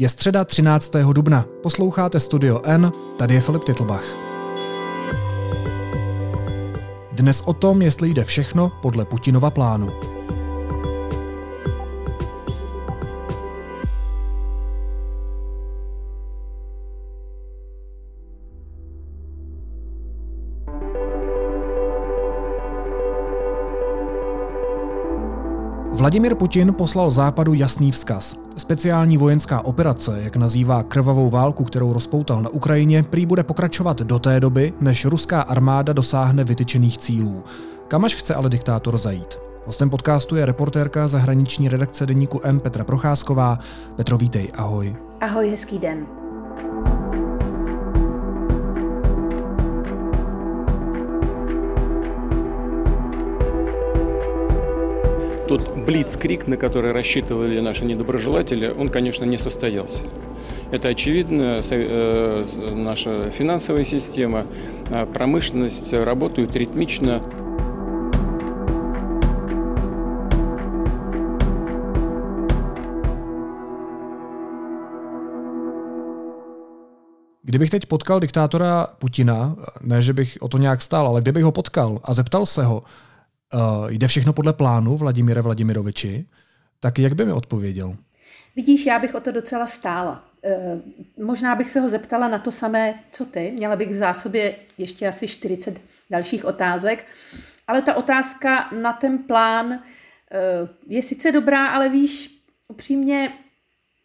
Je středa 13. dubna. Posloucháte Studio N, tady je Filip Titlbach. Dnes o tom, jestli jde všechno podle Putinova plánu. Vladimir Putin poslal západu jasný vzkaz. Speciální vojenská operace, jak nazývá krvavou válku, kterou rozpoutal na Ukrajině, prý bude pokračovat do té doby, než ruská armáda dosáhne vytyčených cílů. Kam až chce ale diktátor zajít? Hostem podcastu je reportérka zahraniční redakce deníku M Petra Procházková. Petro, vítej, ahoj. Ahoj, hezký den. Тот блиц-крик, на который рассчитывали наши недоброжелатели, он, конечно, не состоялся. Это очевидно, э, наша финансовая система, промышленность работают ритмично. Kdybych teď potkal diktátora Putina, ne, že bych o to nějak stál, ale kdybych ho potkal a zeptal se ho, uh, jde všechno podle plánu Vladimíra Vladimiroviči, tak jak by mi odpověděl? Vidíš, já bych o to docela stála. Uh, možná bych se ho zeptala na to samé, co ty. Měla bych v zásobě ještě asi 40 dalších otázek. Ale ta otázka na ten plán uh, je sice dobrá, ale víš, upřímně,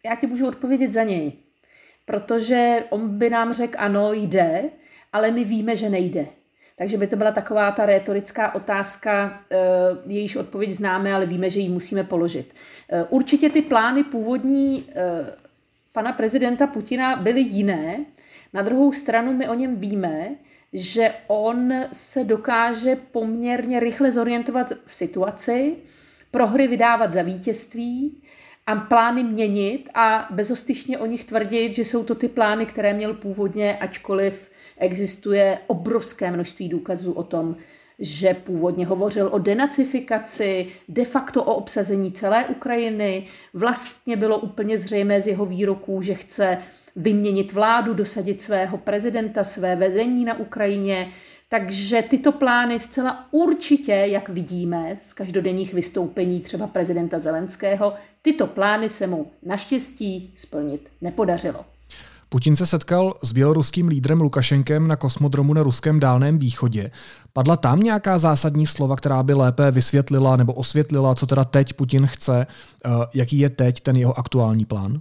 já ti můžu odpovědět za něj. Protože on by nám řekl, ano, jde, ale my víme, že nejde. Takže by to byla taková ta retorická otázka, eh, jejíž odpověď známe, ale víme, že ji musíme položit. Eh, určitě ty plány původní eh, pana prezidenta Putina byly jiné. Na druhou stranu my o něm víme, že on se dokáže poměrně rychle zorientovat v situaci, prohry vydávat za vítězství a plány měnit a bezostyšně o nich tvrdit, že jsou to ty plány, které měl původně, ačkoliv Existuje obrovské množství důkazů o tom, že původně hovořil o denacifikaci, de facto o obsazení celé Ukrajiny. Vlastně bylo úplně zřejmé z jeho výroků, že chce vyměnit vládu, dosadit svého prezidenta, své vedení na Ukrajině. Takže tyto plány zcela určitě, jak vidíme z každodenních vystoupení třeba prezidenta Zelenského, tyto plány se mu naštěstí splnit nepodařilo. Putin se setkal s běloruským lídrem Lukašenkem na kosmodromu na ruském dálném východě. Padla tam nějaká zásadní slova, která by lépe vysvětlila nebo osvětlila, co teda teď Putin chce, eh, jaký je teď ten jeho aktuální plán?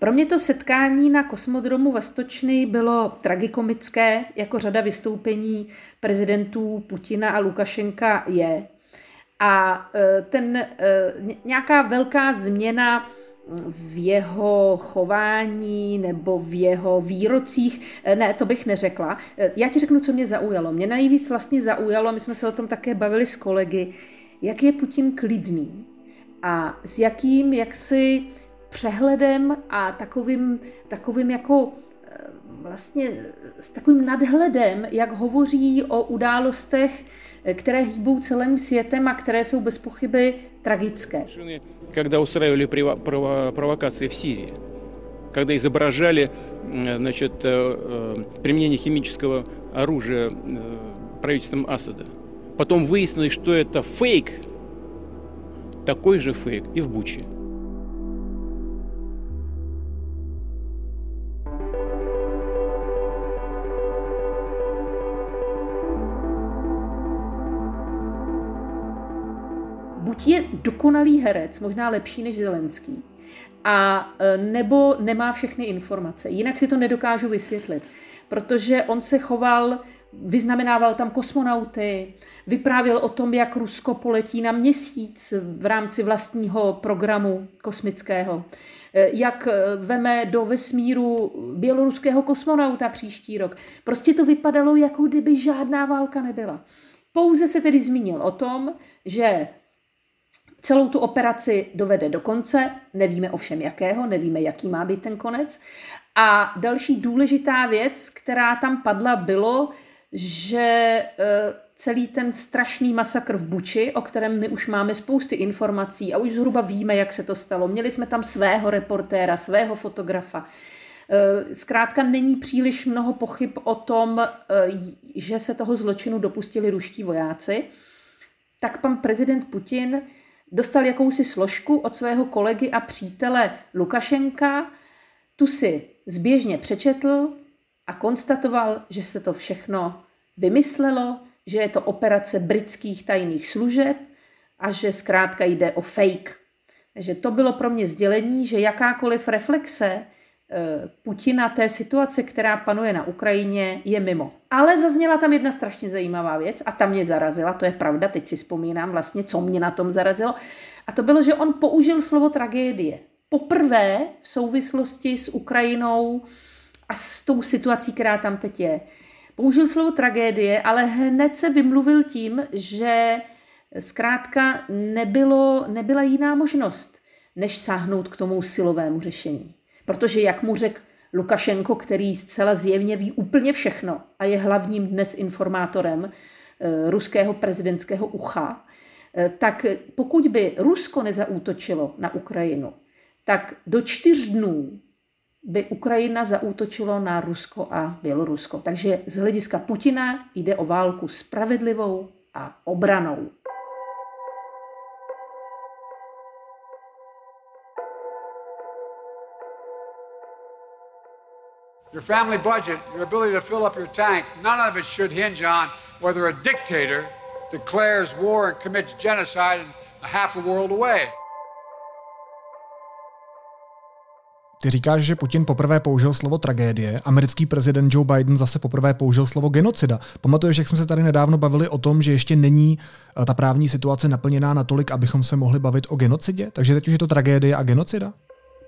Pro mě to setkání na kosmodromu Vastočny bylo tragikomické, jako řada vystoupení prezidentů Putina a Lukašenka je. A eh, ten eh, nějaká velká změna v jeho chování nebo v jeho výrocích. Eh, ne, to bych neřekla. Já ti řeknu, co mě zaujalo. Mě nejvíc vlastně zaujalo, my jsme se o tom také bavili s kolegy, jak je Putin klidný a s jakým jaksi přehledem a takovým, takovým jako eh, vlastně s takovým nadhledem, jak hovoří o událostech, které hýbou celým světem a které jsou bez pochyby tragické. Когда устраивали провокации в Сирии, когда изображали значит, э, э, применение химического оружия э, правительством Асада. Потом выяснилось, что это фейк, такой же фейк и в Буче. Dokonalý herec, možná lepší než Zelenský, a e, nebo nemá všechny informace. Jinak si to nedokážu vysvětlit, protože on se choval, vyznamenával tam kosmonauty, vyprávěl o tom, jak Rusko poletí na měsíc v rámci vlastního programu kosmického, e, jak e, veme do vesmíru běloruského kosmonauta příští rok. Prostě to vypadalo, jako kdyby žádná válka nebyla. Pouze se tedy zmínil o tom, že Celou tu operaci dovede do konce, nevíme ovšem jakého, nevíme, jaký má být ten konec. A další důležitá věc, která tam padla, bylo, že e, celý ten strašný masakr v Buči, o kterém my už máme spousty informací a už zhruba víme, jak se to stalo. Měli jsme tam svého reportéra, svého fotografa. Eh, zkrátka není příliš mnoho pochyb o tom, eh, že se toho zločinu dopustili ruští vojáci. Tak pan prezident Putin dostal jakousi složku od svého kolegy a přítele Lukašenka, tu si zběžně přečetl a konstatoval, že se to všechno vymyslelo, že je to operace britských tajných služeb a že zkrátka jde o fake. Takže to bylo pro mě sdělení, že jakákoliv reflexe Putina té situace, která panuje na Ukrajině, je mimo. Ale zazněla tam jedna strašně zajímavá věc a ta mě zarazila, to je pravda, teď si vzpomínám vlastně, co mě na tom zarazilo. A to bylo, že on použil slovo tragédie. Poprvé v souvislosti s Ukrajinou a s tou situací, která tam teď je. Použil slovo tragédie, ale hned se vymluvil tím, že zkrátka nebylo, nebyla jiná možnost, než sáhnout k tomu silovému řešení. Protože, jak mu řekl Lukašenko, který zcela zjevně ví úplně všechno a je hlavním dnes informátorem e, ruského prezidentského ucha, e, tak pokud by Rusko nezaútočilo na Ukrajinu, tak do čtyř dnů by Ukrajina zaútočilo na Rusko a Bělorusko. Takže z hlediska Putina jde o válku spravedlivou a obranou. Your family budget, your ability to fill up your tank, none of it should hinge on whether a dictator declares war and commits genocide a half a world away. Ty říkáš, že Putin poprvé použil slovo tragédie, americký prezident Joe Biden zase poprvé použil slovo genocida. Pamatuješ, jak jsme se tady nedávno bavili o tom, že ještě není eh, ta právní situace naplněná natolik, abychom se mohli bavit o genocidě? Takže teď už je to tragédie a genocida?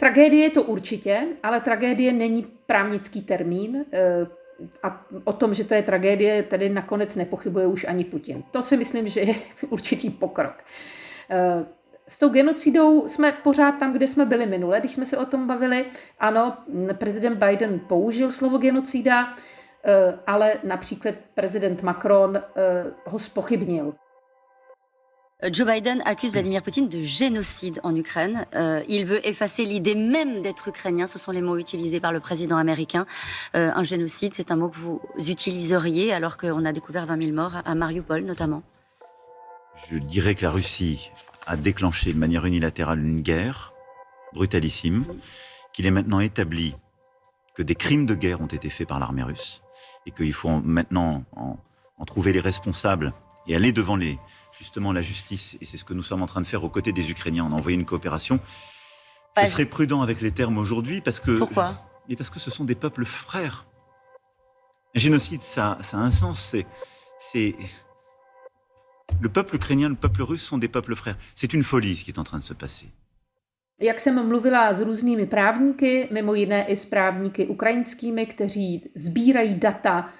Tragédie je to určitě, ale tragédie není právnický termín eh, a o tom, že to je tragédie, tedy nakonec nepochybuje už ani Putin. To si myslím, že je určitý pokrok. Eh, s tou genocidou jsme pořád tam, kde jsme byli minule, když jsme se o tom bavili. Ano, prezident Biden použil slovo genocida, eh, ale například prezident Macron ho spochybnil. Joe Biden accuse Vladimir Poutine de génocide en Ukraine. Euh, il veut effacer l'idée même d'être ukrainien. Ce sont les mots utilisés par le président américain. Euh, un génocide, c'est un mot que vous utiliseriez alors qu'on a découvert 20 000 morts à Mariupol notamment. Je dirais que la Russie a déclenché de manière unilatérale une guerre brutalissime, qu'il est maintenant établi que des crimes de guerre ont été faits par l'armée russe et qu'il faut maintenant en, trouver les responsables et aller devant les, justement la justice. Et c'est ce que nous sommes en train de faire aux côtés des Ukrainiens. On a envoyé une coopération. Je serais prudent avec les termes aujourd'hui parce que. Pourquoi? Et parce que ce sont des peuples frères. Un génocide, ça, ça a un sens. C'est le peuple ukrainien, le peuple russe sont des peuples frères. C'est une folie ce qui est en train de se passer. Jak jsem mluvila s různými právníky, mimo jiné i s právníky ukrajinskými, kteří sbírají data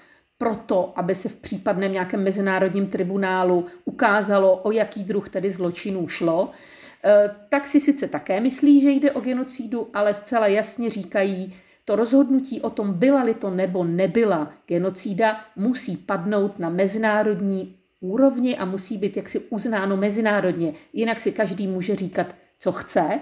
pro to, aby se v případném nějakém mezinárodním tribunálu ukázalo, o jaký druh tedy zločinů šlo, eh, tak si sice také myslí, že jde o genocídu, ale zcela jasně říkají, to rozhodnutí o tom, byla-li to nebo nebyla genocída, musí padnout na mezinárodní úrovni a musí být jaksi uznáno mezinárodně. Jinak si každý může říkat, co chce,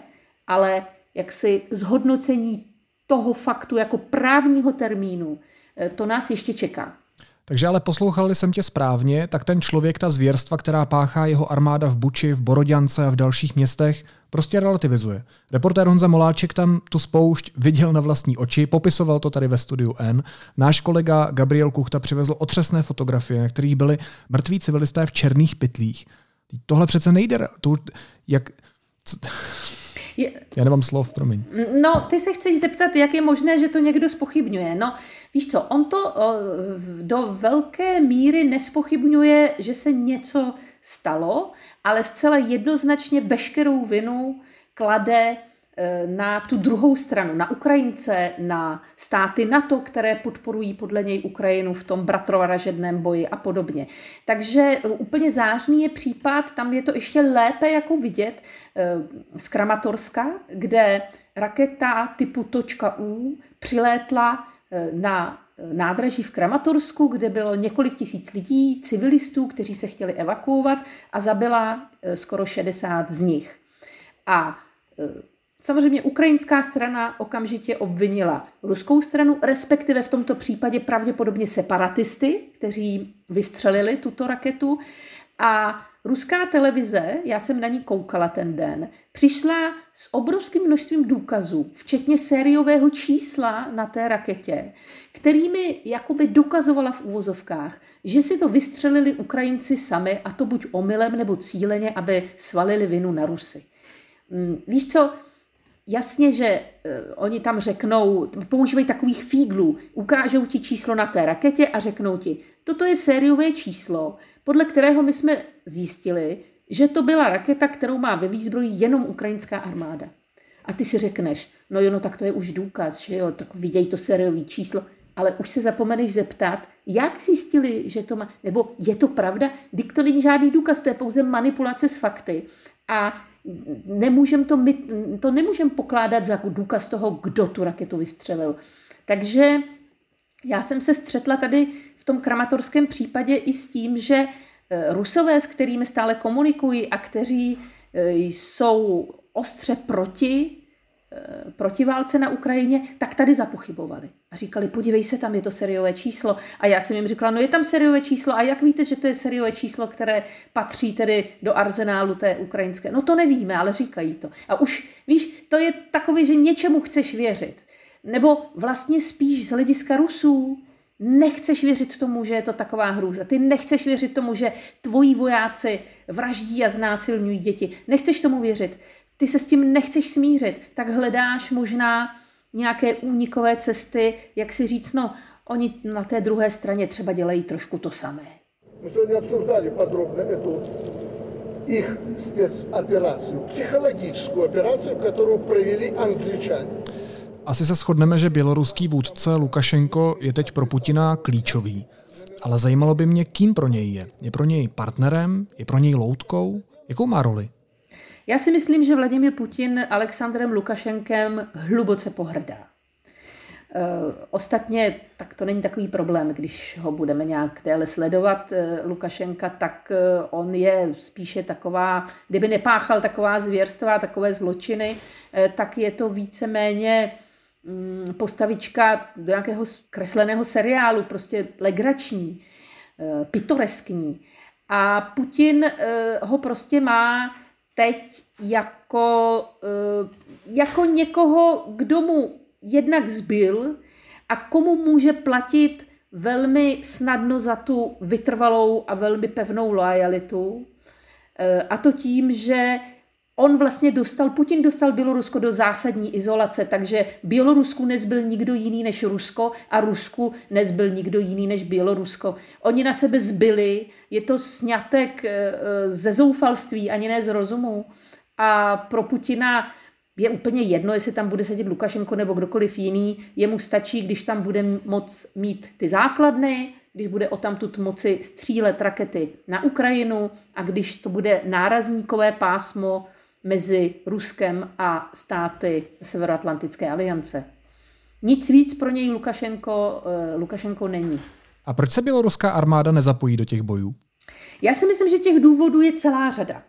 ale jaksi zhodnocení toho faktu jako právního termínu, eh, to nás ještě čeká. Takže ale poslouchali jsem tě správně, tak ten člověk, ta zvěrstva, která páchá jeho armáda v Buči, v Boroďance a v dalších městech, prostě relativizuje. Reportér Honza Moláček tam tu spoušť viděl na vlastní oči, popisoval to tady ve studiu N. Náš kolega Gabriel Kuchta přivezl otřesné fotografie, na kterých byli mrtví civilisté v černých pytlích. Tohle přece nejde. To, jak, co, Já nemám slov, promiň. No, ty se chceš zeptat, jak je možné, že to někdo spochybňuje. No, víš co, on to o, do velké míry nespochybňuje, že se něco stalo, ale zcela jednoznačně veškerou vinu klade e, na tu druhou stranu, na Ukrajince, na státy NATO, které podporují podle něj Ukrajinu v tom bratrovražedném boji a podobně. Takže úplně zářný je případ, tam je to ještě lépe jako vidět e, z Kramatorska, kde raketa typu .U přilétla na nádraží v Kramatorsku, kde bylo několik tisíc lidí, civilistů, kteří se chtěli evakuovat a zabila skoro 60 z nich. A Samozřejmě ukrajinská strana okamžitě obvinila ruskou stranu, respektive v tomto případě pravděpodobně separatisty, kteří vystřelili tuto raketu. A ruská televize, já jsem na ní koukala ten den, přišla s obrovským množstvím důkazů, včetně sériového čísla na té raketě, kterými jakoby dokazovala v úvozovkách, že si to vystřelili Ukrajinci sami, a to buď omylem nebo cíleně, aby svalili vinu na Rusy. Hmm, víš co, jasně, že uh, oni tam řeknou, používají takových fíglů, ukážou ti číslo na té raketě a řeknou ti, toto je sériové číslo, podle kterého my jsme zjistili, že to byla raketa, kterou má ve výzbroji jenom ukrajinská armáda. A ty si řekneš, no jo, no tak to je už důkaz, že jo, tak vidějí to sériové číslo, ale už se zapomeneš zeptat, jak zjistili, že to má, nebo je to pravda, dik to není žádný důkaz, to je pouze manipulace s fakty. A nemůžem to, my, to nemůžem pokládat za důkaz toho, kdo tu raketu vystřelil. Takže já jsem se střetla tady v tom kramatorském případě i s tím, že eh, Rusové, s kterými stále komunikují a kteří eh, jsou ostře proti Eh, proti válce na Ukrajině, tak tady zapochybovali. A říkali, podívej se, tam je to seriové číslo. A já jsem jim říkala, no je tam seriové číslo. A jak víte, že to je seriové číslo, které patří tedy do arzenálu té ukrajinské? No to nevíme, ale říkají to. A už, víš, to je takové, že něčemu chceš věřit. Nebo vlastně spíš z hlediska Rusů, nechceš věřit tomu, že je to taková hrůza. Ty nechceš věřit tomu, že tvoji vojáci vraždí a znásilňují děti. Nechceš tomu věřit ty se s tím nechceš smířit, tak hledáš možná nějaké únikové cesty, jak si říct, no, oni na té druhé straně třeba dělají trošku to samé. My jsme obsuzdali podrobně tu jejich specoperaci, psychologickou operaci, kterou provedli angličani. Asi se shodneme, že běloruský vůdce Lukašenko je teď pro Putina klíčový. Ale zajímalo by mě, kým pro něj je. Je pro něj partnerem? Je pro něj loutkou? Jakou má roli? Já si myslím, že Vladimir Putin Alexandrem Lukašenkem hluboce pohrdá. E, ostatně, tak to není takový problém, když ho budeme nějak déle sledovat, e, Lukašenka, tak e, on je spíše taková, kdyby nepáchal taková zvěrstva, takové zločiny, tak je to víceméně postavička do nějakého kresleného seriálu, prostě legrační, pitoreskní. A Putin ho prostě má teď jako, eh, jako někoho, kdo mu jednak zbyl a komu může platit velmi snadno za tu vytrvalou a velmi pevnou lojalitu. Eh, a to tím, že on vlastně dostal, Putin dostal Bělorusko do zásadní izolace, takže Bělorusku nezbyl nikdo jiný než Rusko a Rusku nezbyl nikdo jiný než Bělorusko. Oni na sebe zbyli, je to snětek eh, ze zoufalství, ani ne z rozumu. A pro Putina je úplně jedno, jestli tam bude sedět Lukašenko nebo kdokoliv jiný. Jemu stačí, když tam bude moc mít ty základny, když bude o tamtud moci střílet rakety na Ukrajinu a když to bude nárazníkové pásmo mezi Ruskem a státy Severoatlantické aliance. Nic víc pro něj Lukašenko, uh, Lukašenko není. A proč se běloruská armáda nezapojí do těch bojů? Já si myslím, že těch důvodů je celá řada.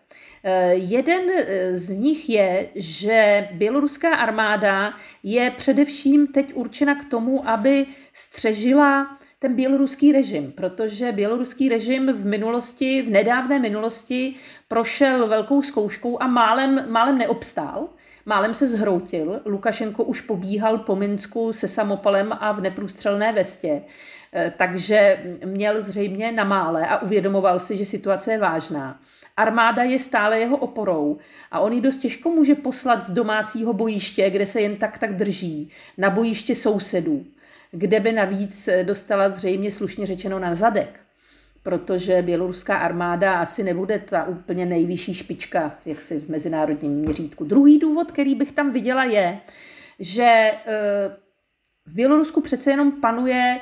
Eh, jeden eh, z nich je, že běloruská armáda je především teď určena k tomu, aby střežila ten běloruský režim, protože běloruský režim v minulosti, v nedávné minulosti prošel velkou zkouškou a málem, málem neobstál. Málem se zhroutil. Lukašenko už pobíhal po Minsku se samopalem a v neprůstřelné vestě. Eh, takže měl zřejmě na mále a uvědomoval si, že situace je vážná. Armáda je stále jeho oporou a on ji dost těžko může poslat z domácího bojiště, kde se jen tak tak drží, na bojiště sousedů kde by navíc dostala zřejmě slušně řečeno na zadek, protože běloruská armáda asi nebude ta úplně nejvyšší špička jaksi v mezinárodním měřítku. Druhý důvod, který bych tam viděla, je, že eh, v Bělorusku přece jenom panuje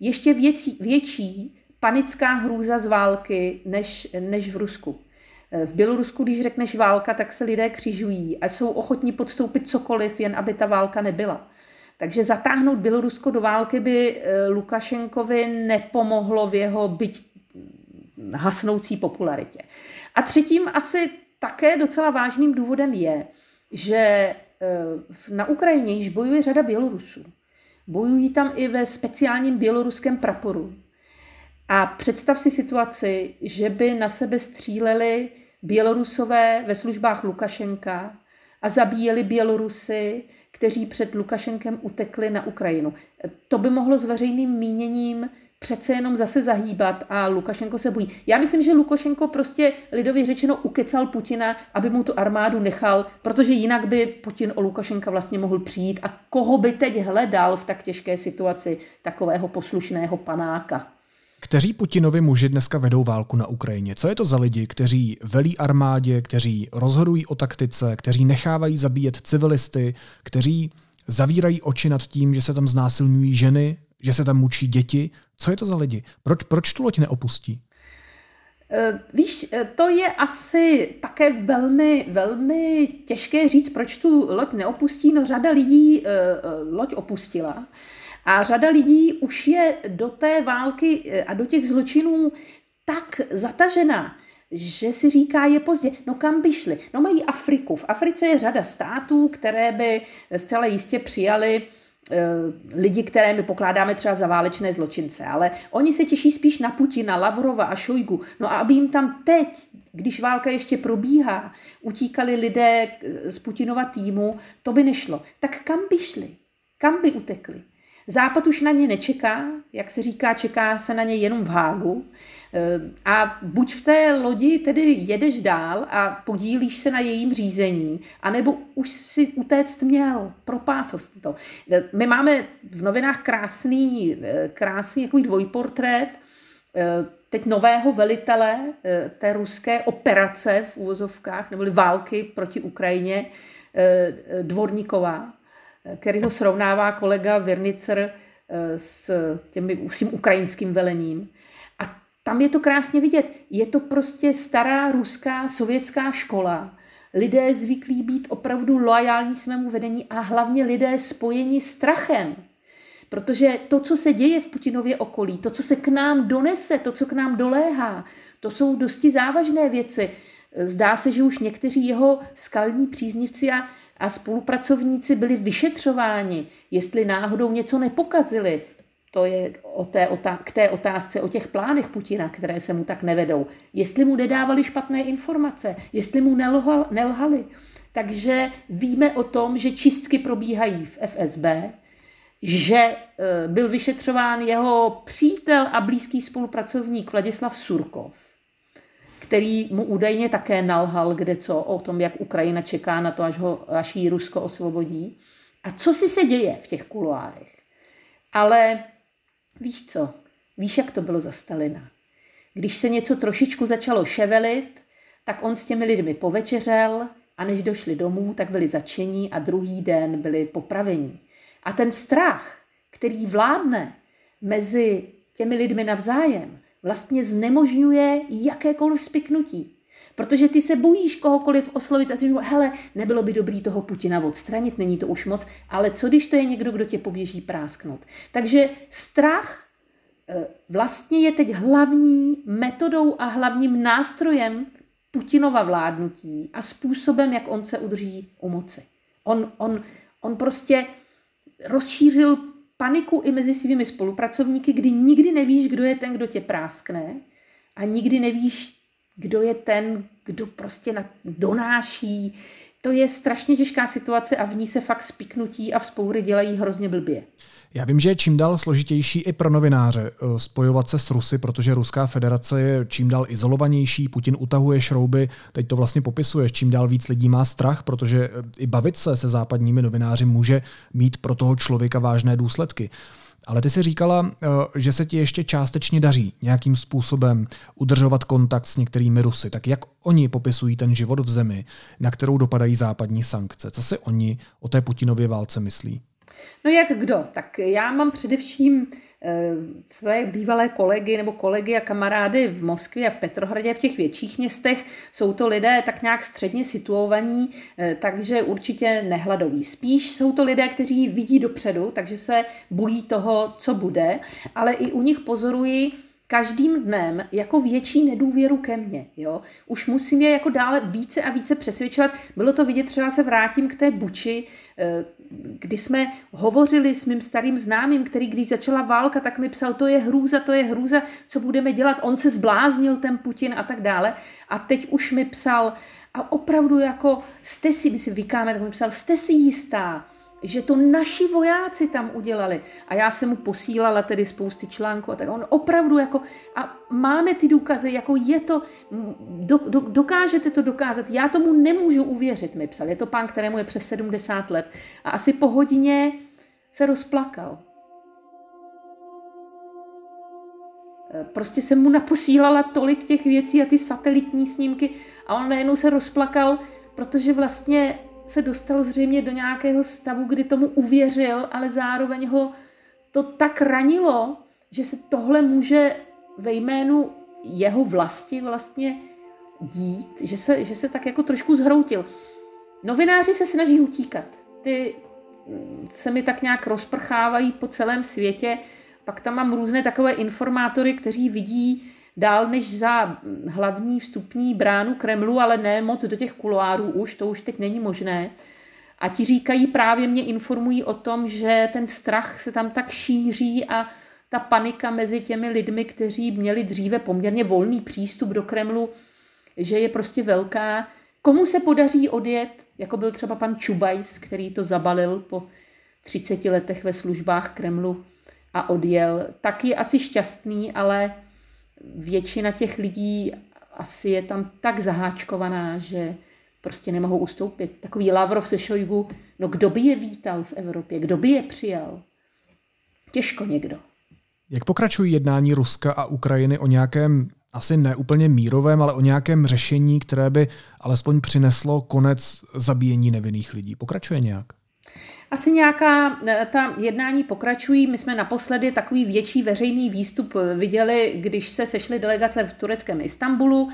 ještě věcí, větší panická hrůza z války než, než v Rusku. Eh, v Bělorusku, když řekneš válka, tak se lidé křižují a jsou ochotní podstoupit cokoliv, jen aby ta válka nebyla. Takže zatáhnout Bělorusko do války by eh, Lukašenkovi nepomohlo v jeho byť hasnoucí popularitě. A třetím asi také docela vážným důvodem je, že eh, na Ukrajině již bojuje řada Bělorusů. Bojují tam i ve speciálním běloruském praporu. A představ si situaci, že by na sebe stříleli Bělorusové ve službách Lukašenka a zabíjeli Bělorusy, kteří před Lukašenkem utekli na Ukrajinu. To by mohlo s veřejným míněním přece jenom zase zahýbat a Lukašenko se bojí. Já myslím, že Lukašenko prostě lidově řečeno ukecal Putina, aby mu tu armádu nechal, protože jinak by Putin o Lukašenka vlastně mohl přijít a koho by teď hledal v tak těžké situaci takového poslušného panáka. Kteří Putinovi muži dneska vedou válku na Ukrajině? Co je to za lidi, kteří velí armádě, kteří rozhodují o taktice, kteří nechávají zabíjet civilisty, kteří zavírají oči nad tím, že se tam znásilňují ženy, že se tam mučí děti? Co je to za lidi? Proč, proč tu loď neopustí? Eh, víš, eh, to je asi také velmi, velmi těžké říct, proč tu loď neopustí. No řada lidí eh, loď opustila. A řada lidí už je do té války eh, a do těch zločinů tak zatažená, že si říká, je pozdě. No kam by šli? No mají Afriku. V Africe je řada států, které by zcela jistě přijali eh, lidi, které my pokládáme třeba za válečné zločince, ale oni se těší spíš na Putina, Lavrova a Šojgu. No a aby jim tam teď, když válka ještě probíhá, utíkali lidé z Putinova týmu, to by nešlo. Tak kam by šli? Kam by utekli? Západ už na ně nečeká, jak se říká, čeká se na ně jenom v Hágu. Eh, a buď v té lodi tedy jedeš dál a podílíš se na jejím řízení, anebo už si utéct měl, propásl jsi to. Eh, my máme v novinách krásný, eh, krásný jako dvojportrét teď nového velitele té ruské operace v úvozovkách, neboli války proti Ukrajině, Dvorníková který ho srovnává kolega Vernicer eh, s, těmi, s ukrajinským velením. A tam je to krásně vidět. Je to prostě stará ruská sovětská škola. Lidé zvyklí být opravdu loajální svému vedení a hlavně lidé spojeni strachem. Protože to, co se děje v Putinově okolí, to, co se k nám donese, to, co k nám doléhá, to jsou dosti závažné věci. Zdá se, že už někteří jeho skalní příznivci a a spolupracovníci byli vyšetřováni, jestli náhodou něco nepokazili. To je o té, k té otázce o těch plánech Putina, které se mu tak nevedou. Jestli mu nedávali špatné informace, jestli mu nelhal, nelhali. Takže víme o tom, že čistky probíhají v FSB, že e, byl vyšetřován jeho přítel a blízký spolupracovník Vladislav Surkov který mu údajně také nalhal kde co o tom, jak Ukrajina čeká na to, až, ho, až jí Rusko osvobodí. A co si se děje v těch kuloárech. Ale víš co? Víš, jak to bylo za Stalina. Když se něco trošičku začalo ševelit, tak on s těmi lidmi povečeřel a než došli domů, tak byli začení a druhý den byli popraveni. A ten strach, který vládne mezi těmi lidmi navzájem, vlastně znemožňuje jakékoliv spiknutí. Protože ty se bojíš kohokoliv oslovit a říkáš, hele, nebylo by dobrý toho Putina odstranit, není to už moc, ale co když to je někdo, kdo tě poběží prásknout. Takže strach eh, vlastně je teď hlavní metodou a hlavním nástrojem Putinova vládnutí a způsobem, jak on se udrží u moci. On, on, on prostě rozšířil paniku i mezi svými spolupracovníky, kdy nikdy nevíš, kdo je ten, kdo tě práskne a nikdy nevíš, kdo je ten, kdo prostě donáší. To je strašně těžká situace a v ní se fakt spiknutí a vzpoury dělají hrozně blbě. Já vím, že je čím dál složitější i pro novináře eh, spojovat se s Rusy, protože Ruská federace je čím dál izolovanější, Putin utahuje šrouby, teď to vlastně popisuješ, čím dál víc lidí má strach, protože eh, i bavit se se západními novináři může mít pro toho člověka vážné důsledky. Ale ty si říkala, eh, že se ti ještě částečně daří nějakým způsobem udržovat kontakt s některými Rusy. Tak jak oni popisují ten život v zemi, na kterou dopadají západní sankce? Co si oni o té Putinově válce myslí? No jak kdo? Tak já mám především Eh, své bývalé kolegy nebo kolegy a kamarády v Moskvě a v Petrohradě, v těch větších městech. Jsou to lidé tak nějak středně situovaní, eh, takže určitě nehladoví. Spíš jsou to lidé, kteří vidí dopředu, takže se bojí toho, co bude, ale i u nich pozoruji, každým dnem jako větší nedůvěru ke mně. Jo? Už musím je jako dále více a více přesvědčovat. Bylo to vidět, třeba se vrátím k té buči, eh, kdy jsme hovořili s mým starým známým, který když začala válka, tak mi psal, to je hrůza, to je hrůza, co budeme dělat, on se zbláznil, ten Putin a tak dále. A teď už mi psal, a opravdu jako, jste si, my si vykáme, tak mi psal, jste si jistá, že to naši vojáci tam udělali. A já jsem mu posílala tedy spousty článků a tak. On opravdu jako, a máme ty důkazy, jako je to, do, do, dokážete to dokázat. Já tomu nemůžu uvěřit, mi psal. Je to pán, kterému je přes 70 let. A asi po hodině se rozplakal. Prostě jsem mu naposílala tolik těch věcí a ty satelitní snímky a on najednou se rozplakal, protože vlastně se dostal zřejmě do nějakého stavu, kdy tomu uvěřil, ale zároveň ho to tak ranilo, že se tohle může ve jménu jeho vlasti vlastně dít, že se, že se tak jako trošku zhroutil. Novináři se snaží utíkat. Ty mm, se mi tak nějak rozprchávají po celém světě. Pak tam mám různé takové informátory, kteří vidí dál než za hlavní vstupní bránu Kremlu, ale ne moc do těch kuloárů už, to už teď není možné. A ti říkají, právě mě informují o tom, že ten strach se tam tak šíří a ta panika mezi těmi lidmi, kteří měli dříve poměrně volný přístup do Kremlu, že je prostě velká. Komu se podaří odjet, jako byl třeba pan Čubajs, který to zabalil po 30 letech ve službách Kremlu a odjel, tak je asi šťastný, ale většina těch lidí asi je tam tak zaháčkovaná, že prostě nemohou ustoupit. Takový Lavrov se Šojgu, no kdo by je vítal v Evropě, kdo by je přijal? Těžko někdo. Jak pokračují jednání Ruska a Ukrajiny o nějakém asi neúplně mírovém, ale o nějakém řešení, které by alespoň přineslo konec zabíjení nevinných lidí? Pokračuje nějak? Asi nějaká eh, ta jednání pokračují. My jsme naposledy takový větší veřejný výstup eh, viděli, když se sešly delegace v tureckém Istanbulu.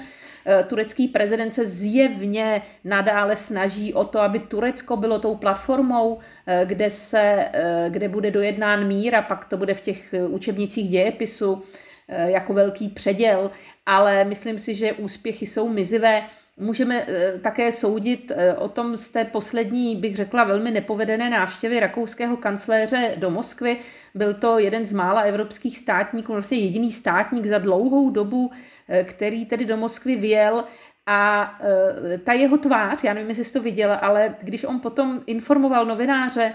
Eh, turecký prezident se zjevně nadále snaží o to, aby Turecko bylo tou platformou, kde, se, kde bude dojednán mír a pak to bude v těch učebnicích dějepisu jako velký předěl, ale myslím si, že úspěchy jsou mizivé. Můžeme eh, také soudit eh, o tom z té poslední, bych řekla, velmi nepovedené návštěvy rakouského kancléře do Moskvy. Byl to jeden z mála evropských státníků, vlastně jediný státník za dlouhou dobu, eh, který tedy do Moskvy vyjel a ta jeho tvář, já nevím, jestli jsi to viděla, ale když on potom informoval novináře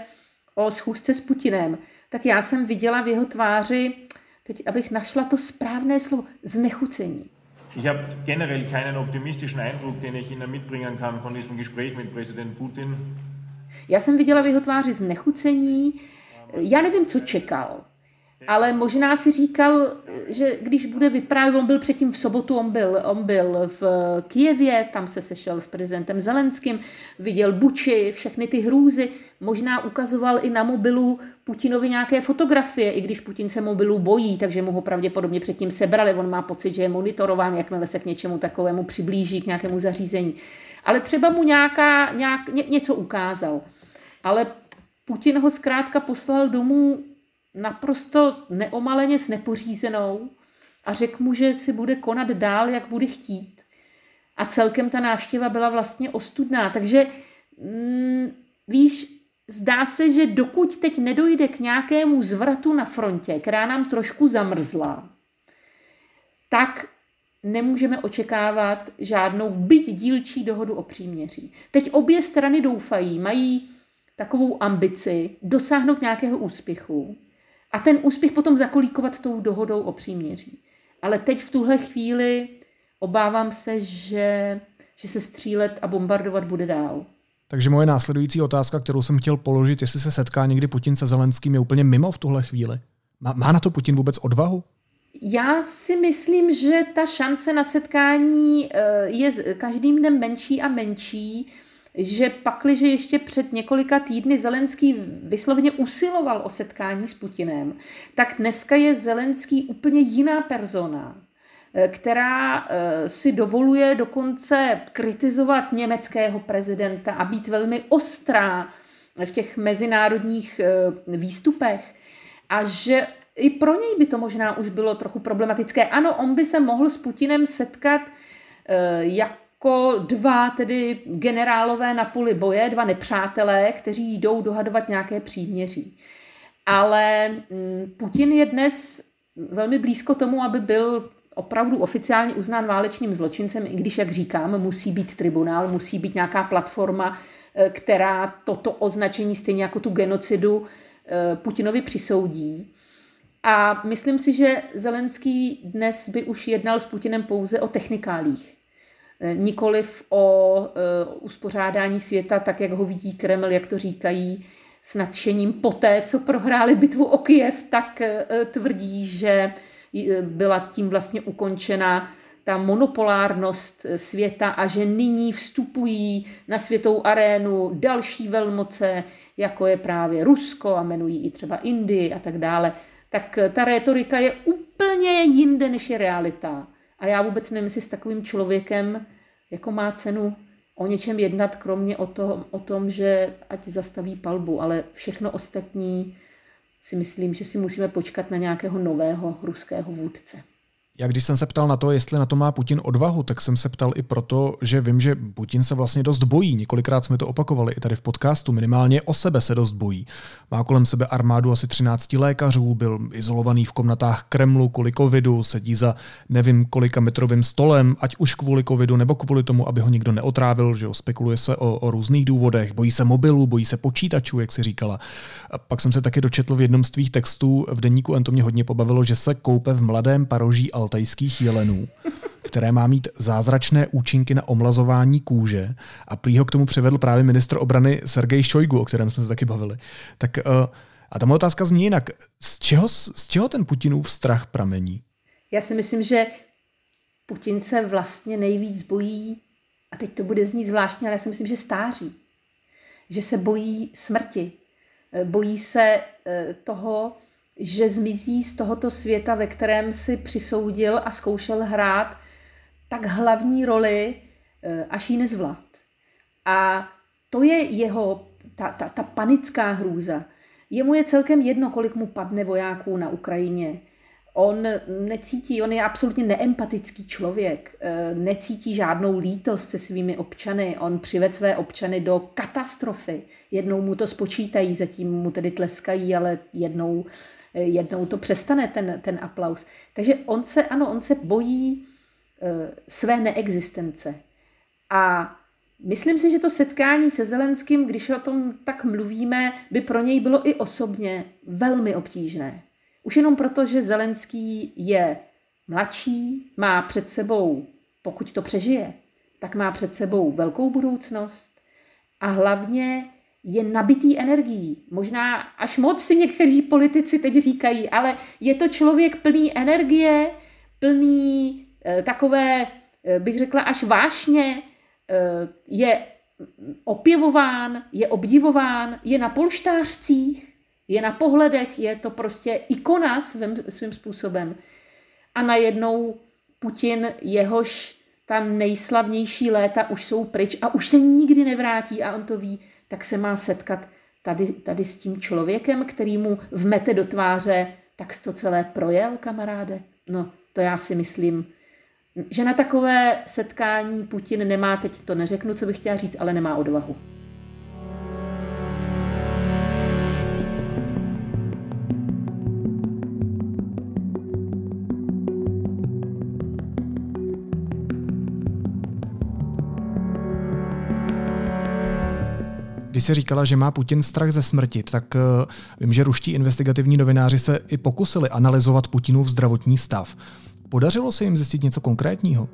o schůzce s Putinem, tak já jsem viděla v jeho tváři, teď abych našla to správné slovo, znechucení. Ich habe generell keinen optimistischen Eindruck, den ich Ihnen mitbringen kann von diesem Gespräch mit Präsident Putin. Já jsem viděla v jeho tváři znechucení. Já nevím, co čekal. Ale možná si říkal, že když bude vyprávět, on byl předtím v sobotu, on byl, on byl v Kijevě, tam se sešel s prezidentem Zelenským, viděl Buči, všechny ty hrůzy, možná ukazoval i na mobilu Putinovi nějaké fotografie, i když Putin se mobilu bojí, takže mu ho pravděpodobně předtím sebrali, on má pocit, že je monitorován, jakmile se k něčemu takovému přiblíží, k nějakému zařízení. Ale třeba mu nějaká, nějak, ně, něco ukázal. Ale Putin ho zkrátka poslal domů naprosto neomaleně s nepořízenou a řekl mu, že si bude konat dál, jak bude chtít. A celkem ta návštěva byla vlastně ostudná. Takže mm, víš, zdá se, že dokud teď nedojde k nějakému zvratu na frontě, která nám trošku zamrzla, tak nemůžeme očekávat žádnou byť dílčí dohodu o příměří. Teď obě strany doufají, mají takovou ambici dosáhnout nějakého úspěchu a ten úspěch potom zakolíkovat tou dohodou o příměří. Ale teď v tuhle chvíli obávám se, že, že se střílet a bombardovat bude dál. Takže moje následující otázka, kterou jsem chtěl položit, jestli se setká někdy Putin se Zelenským, je úplně mimo v tuhle chvíli. Má, má na to Putin vůbec odvahu? Já si myslím, že ta šance na setkání eh, je každým dnem menší a menší. Že pakliže ještě před několika týdny Zelenský vyslovně usiloval o setkání s Putinem, tak dneska je Zelenský úplně jiná persona, eh, která eh, si dovoluje dokonce kritizovat německého prezidenta a být velmi ostrá v těch mezinárodních eh, výstupech. A že i pro něj by to možná už bylo trochu problematické. Ano, on by se mohl s Putinem setkat jak jako dva tedy generálové na poli boje, dva nepřátelé, kteří jdou dohadovat nějaké příměří. Ale mm, Putin je dnes velmi blízko tomu, aby byl opravdu oficiálně uznán válečným zločincem, i když, jak říkám, musí být tribunál, musí být nějaká platforma, eh, která toto označení, stejně jako tu genocidu, eh, Putinovi přisoudí. A myslím si, že Zelenský dnes by už jednal s Putinem pouze o technikálích. Eh, nikoliv o uh, uspořádání světa, tak jak ho vidí Kreml, jak to říkají s nadšením poté, co prohráli bitvu o Kiev, tak uh, tvrdí, že byla tím vlastně ukončena ta monopolárnost světa a že nyní vstupují na světovou arénu další velmoce, jako je právě Rusko a jmenují i třeba Indii a tak dále. Tak ta rétorika je úplně jinde, než je realita. A já vůbec nevím, jestli s takovým člověkem jako má cenu o něčem jednat, kromě o, to, o tom, že ať zastaví palbu, ale všechno ostatní si myslím, že si musíme počkat na nějakého nového ruského vůdce. Já když jsem se ptal na to, jestli na to má Putin odvahu, tak jsem se ptal i proto, že vím, že Putin se vlastně dost bojí. Několikrát jsme to opakovali i tady v podcastu. Minimálně o sebe se dost bojí. Má kolem sebe armádu asi 13 lékařů, byl izolovaný v komnatách Kremlu kvůli covidu, sedí za nevím kolika metrovým stolem, ať už kvůli covidu nebo kvůli tomu, aby ho nikdo neotrávil, že jo, spekuluje se o, o různých důvodech. Bojí se mobilů, bojí se počítačů, jak si říkala. A pak jsem se taky dočetl v jednom z tvých textů v deníku N to mě hodně pobavilo, že se koupe v mladém paroží altajských jelenů, které má mít zázračné účinky na omlazování kůže a prý ho k tomu přivedl právě ministr obrany Sergej Šojgu, o kterém jsme se taky bavili. Tak uh, a ta moje otázka zní jinak. Z čeho, z čeho ten Putinův strach pramení? Já si myslím, že Putin se vlastně nejvíc bojí, a teď to bude znít zvláštně, ale já si myslím, že stáří. Že se bojí smrti. Eh, bojí se eh, toho, že zmizí z tohoto světa, ve kterém si přisoudil a zkoušel hrát tak hlavní roli, eh, až ji nezvlád. A to je jeho, ta, ta, ta panická hrůza. Jemu je celkem jedno, kolik mu padne vojáků na Ukrajině. On necítí, on je absolutně neempatický člověk, eh, necítí žádnou lítost se svými občany, on přived své občany do katastrofy. Jednou mu to spočítají, zatím mu tedy tleskají, ale jednou jednou to přestane, ten, ten aplaus. Takže on se, ano, on se bojí uh, své neexistence. A myslím si, že to setkání se Zelenským, když o tom tak mluvíme, by pro něj bylo i osobně velmi obtížné. Už jenom proto, že Zelenský je mladší, má před sebou, pokud to přežije, tak má před sebou velkou budoucnost a hlavně je nabitý energií. Možná až moc si někteří politici teď říkají, ale je to člověk plný energie, plný e, takové, e, bych řekla, až vášně, e, je opěvován, je obdivován, je na polštářcích, je na pohledech, je to prostě ikona svým, svým způsobem. A najednou Putin, jehož ta nejslavnější léta už jsou pryč a už se nikdy nevrátí a on to ví, tak se má setkat tady, tady s tím člověkem, který mu vmete do tváře, tak to celé projel, kamaráde. No, to já si myslím, že na takové setkání Putin nemá, teď to neřeknu, co bych chtěla říct, ale nemá odvahu. Se říkala, že má Putin strach ze smrti, tak uh, vím, že ruští investigativní novináři se i pokusili analyzovat Putinův zdravotní stav. Podařilo se jim zjistit něco konkrétního?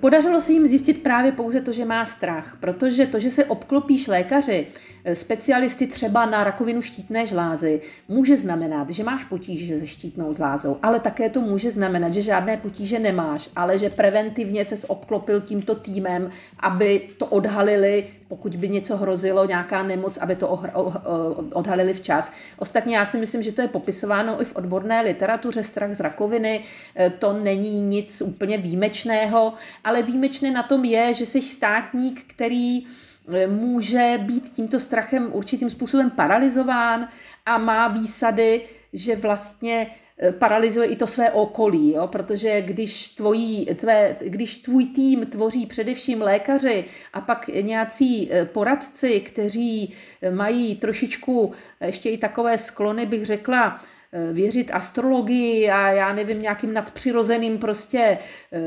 Podařilo se jim zjistit právě pouze to, že má strach, protože to, že se obklopíš lékaři, eh, specialisty třeba na rakovinu štítné žlázy, může znamenat, že máš potíže se štítnou žlázou, ale také to může znamenat, že žádné potíže nemáš, ale že preventivně se obklopil tímto týmem, aby to odhalili, pokud by něco hrozilo, nějaká nemoc, aby to odhalili včas. Ostatně já si myslím, že to je popisováno i v odborné literatuře strach z rakoviny. Eh, to není nic úplně výjimečného, ale výjimečné na tom je, že jsi státník, který eh, může být tímto strachem určitým způsobem paralizován a má výsady, že vlastně eh, paralyzuje i to své okolí, jo? protože když, tvojí, tvé, když tvůj tým tvoří především lékaři a pak nějací eh, poradci, kteří mají trošičku ještě i takové sklony, bych řekla, věřit astrologii a já nevím, nějakým nadpřirozeným prostě eh,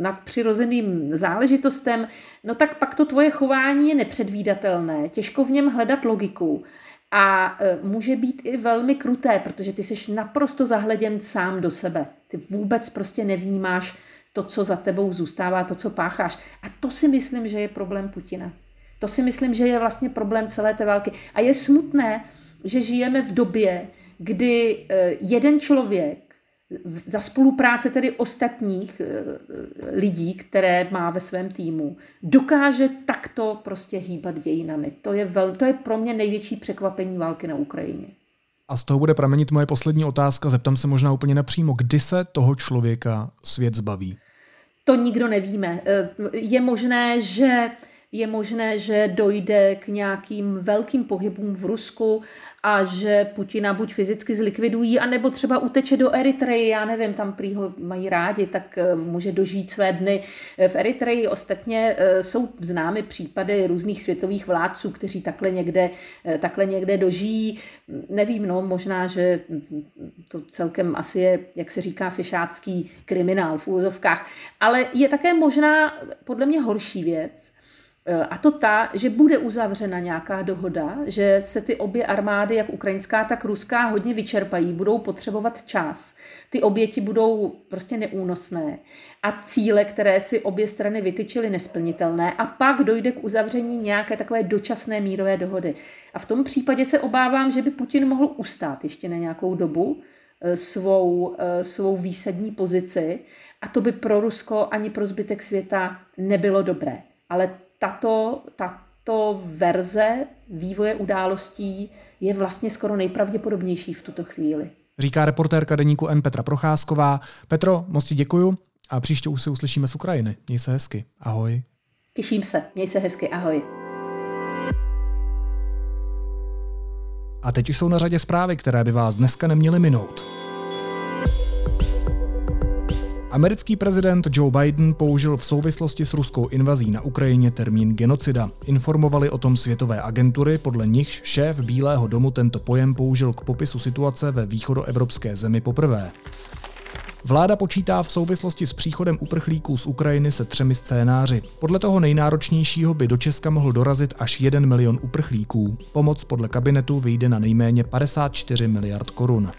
nadpřirozeným záležitostem, no tak pak to tvoje chování je nepředvídatelné, těžko v něm hledat logiku a eh, může být i velmi kruté, protože ty jsi naprosto zahleděn sám do sebe. Ty vůbec prostě nevnímáš to, co za tebou zůstává, to, co pácháš. A to si myslím, že je problém Putina. To si myslím, že je vlastně problém celé té války. A je smutné, že žijeme v době, kdy eh, jeden člověk za spolupráce tedy ostatních eh, lidí, které má ve svém týmu, dokáže takto prostě hýbat dějinami. To je, vel, to je pro mě největší překvapení války na Ukrajině. A z toho bude pramenit moje poslední otázka. Zeptám se možná úplně napřímo, kdy se toho člověka svět zbaví? To nikdo nevíme. Eh, je možné, že je možné, že dojde k nějakým velkým pohybům v Rusku a že Putina buď fyzicky zlikvidují, anebo třeba uteče do Eritreji, já nevím, tam prý ho mají rádi, tak eh, může dožít své dny v Eritreji. Ostatně eh, jsou známy případy různých světových vládců, kteří takhle někde, eh, takhle někde dožijí. Nevím, no, možná, že to celkem asi je, jak se říká, fišácký kriminál v úzovkách. Ale je také možná podle mě horší věc, Eh, a to ta, že bude uzavřena nějaká dohoda, že se ty obě armády, jak ukrajinská, tak ruská, hodně vyčerpají, budou potřebovat čas. Ty oběti budou prostě neúnosné a cíle, které si obě strany vytyčily, nesplnitelné a pak dojde k uzavření nějaké takové dočasné mírové dohody. A v tom případě se obávám, že by Putin mohl ustát ještě na nějakou dobu eh, svou, eh, svou výsadní pozici a to by pro Rusko ani pro zbytek světa nebylo dobré. Ale tato, tato verze vývoje událostí je vlastně skoro nejpravděpodobnější v tuto chvíli. Říká reportérka deníku N Petra Procházková. Petro, moc ti děkuju a příště už se uslyšíme z Ukrajiny. Měj se hezky. Ahoj. Těším se. Měj se hezky. Ahoj. A teď už jsou na řadě zprávy, které by vás dneska neměly minout. Americký prezident Joe Biden použil v souvislosti s ruskou invazí na Ukrajině termín genocida. Informovali o tom světové agentury, podle nichž šéf Bílého domu tento pojem použil k popisu situace ve východoevropské zemi poprvé. Vláda počítá v souvislosti s příchodem uprchlíků z Ukrajiny se třemi scénáři. Podle toho nejnáročnějšího by do Česka mohl dorazit až 1 milion uprchlíků. Pomoc podle kabinetu vyjde na nejméně 54 miliard korun.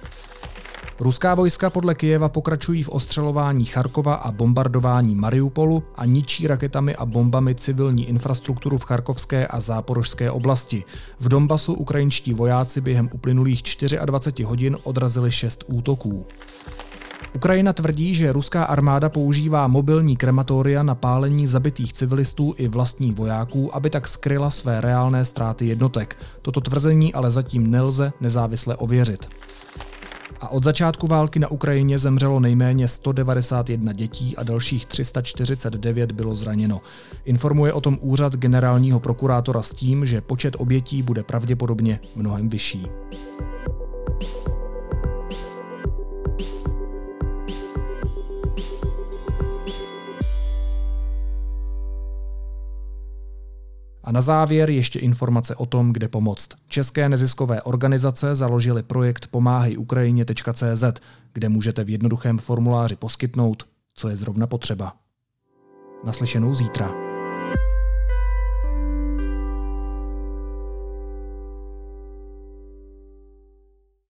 Ruská vojska podle Kijeva pokračují v ostřelování Charkova a bombardování Mariupolu a ničí raketami a bombami civilní infrastrukturu v charkovské a záporožské oblasti. V Donbasu ukrajinští vojáci během uplynulých 24 hodin odrazili šest útoků. Ukrajina tvrdí, že ruská armáda používá mobilní krematoria na pálení zabitých civilistů i vlastních vojáků, aby tak skryla své reálné ztráty jednotek. Toto tvrzení ale zatím nelze nezávisle ověřit a od začátku války na Ukrajině zemřelo nejméně 191 dětí a dalších 349 bylo zraněno. Informuje o tom úřad generálního prokurátora s tím, že počet obětí bude pravděpodobně mnohem vyšší. A na závěr ještě informace o tom, kde pomoct. České neziskové organizace založily projekt pomáhajukrajině.cz, kde můžete v jednoduchém formuláři poskytnout, co je zrovna potřeba. Naslyšenou zítra.